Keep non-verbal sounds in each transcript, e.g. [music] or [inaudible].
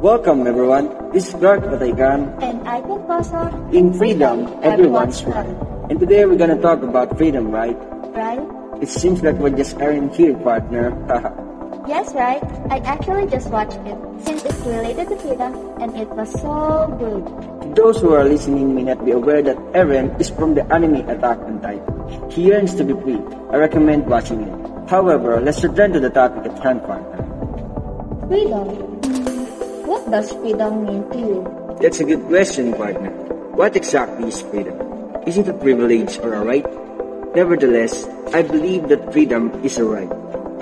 Welcome everyone. This is Clark Bataygan. And I can also In freedom, everyone's right. And today we're gonna talk about freedom, right? Right? It seems like we're just airing here, partner. [laughs] Yes, right. I actually just watched it since it's related to freedom and it was so good. those who are listening may not be aware that Eren is from the anime Attack on Titan. He yearns to be free. I recommend watching it. However, let's return to the topic at hand, partner. Freedom. What does freedom mean to you? That's a good question, partner. What exactly is freedom? Is it a privilege or a right? Nevertheless, I believe that freedom is a right.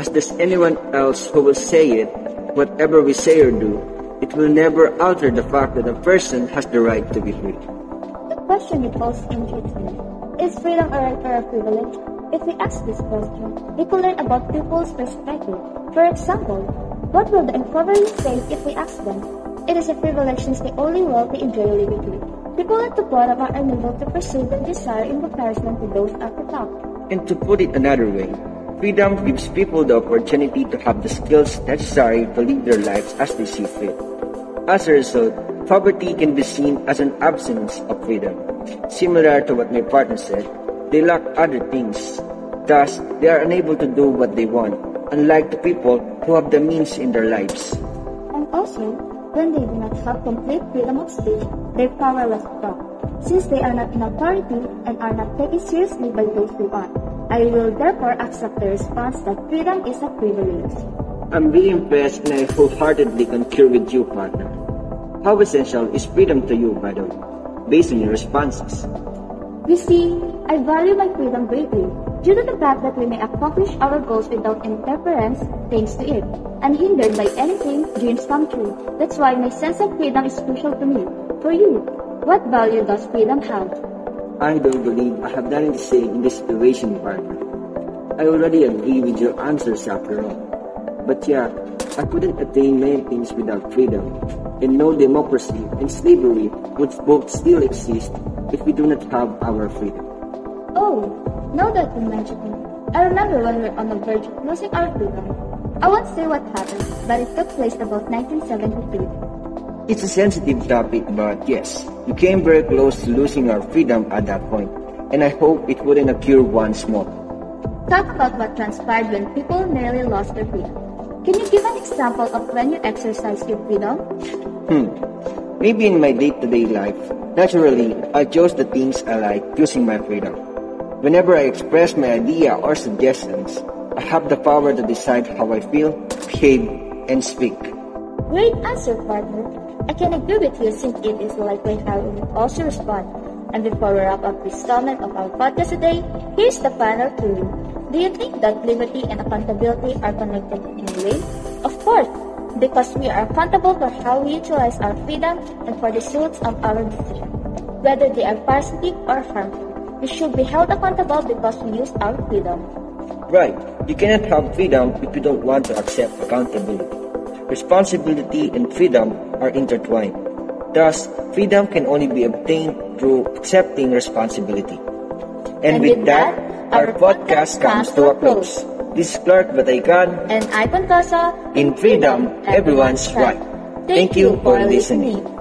As does anyone else who will say it, whatever we say or do, it will never alter the fact that a person has the right to be free. The question equals intrigues me. Is freedom a right or a privilege? If we ask this question, we could learn about people's perspective. For example, what will the impoverished say if we ask them? It is a privilege since the only wealthy enjoy free. People at the bottom are unable to pursue their desire in comparison to those at the top. And to put it another way, freedom gives people the opportunity to have the skills necessary to live their lives as they see fit. As a result, poverty can be seen as an absence of freedom. Similar to what my partner said, they lack other things. Thus, they are unable to do what they want, unlike the people who have the means in their lives. And also, when they do not have complete freedom of speech, their power powerless talk, since they are not in authority and are not taken seriously by those who are. I will therefore accept the response that freedom is a privilege. I'm really impressed and I wholeheartedly concur with you, partner. How essential is freedom to you, by the way, based on your responses? You see, I value my freedom greatly due to the fact that we may accomplish our goals without interference thanks to it, unhindered by anything dreams come true. That's why my sense of freedom is crucial to me. For you, what value does freedom have? I don't believe I have nothing to say in this situation, partner. I already agree with your answers after all. But yeah, I couldn't attain many things without freedom, and no democracy and slavery would both still exist if we do not have our freedom. Oh, now that you mention it, I remember when we were on the verge of losing our freedom. I won't say what happened, but it took place about 1973. It's a sensitive topic, but yes, we came very close to losing our freedom at that point, and I hope it wouldn't occur once more. Talk about what transpired when people nearly lost their freedom. Can you give an example of when you exercised your freedom? Hmm. Maybe in my day-to-day life, naturally, I chose the things I like using my freedom. Whenever I express my idea or suggestions, I have the power to decide how I feel, behave, and speak. Great answer, partner. I can agree with you since it is likely how we also respond. And before we wrap up this installment of our podcast today, here's the final clue. Do you think that liberty and accountability are connected in any way? Of course, because we are accountable for how we utilize our freedom and for the results of our decisions, whether they are positive or harmful. We should be held accountable because we use our freedom. Right, you cannot have freedom if you don't want to accept accountability. Responsibility and freedom are intertwined. Thus, freedom can only be obtained through accepting responsibility. And, with, that, our podcast comes to a close. This is Clark Bataykan. And I, Pantosa, In freedom, everyone's right. Thank you for listening.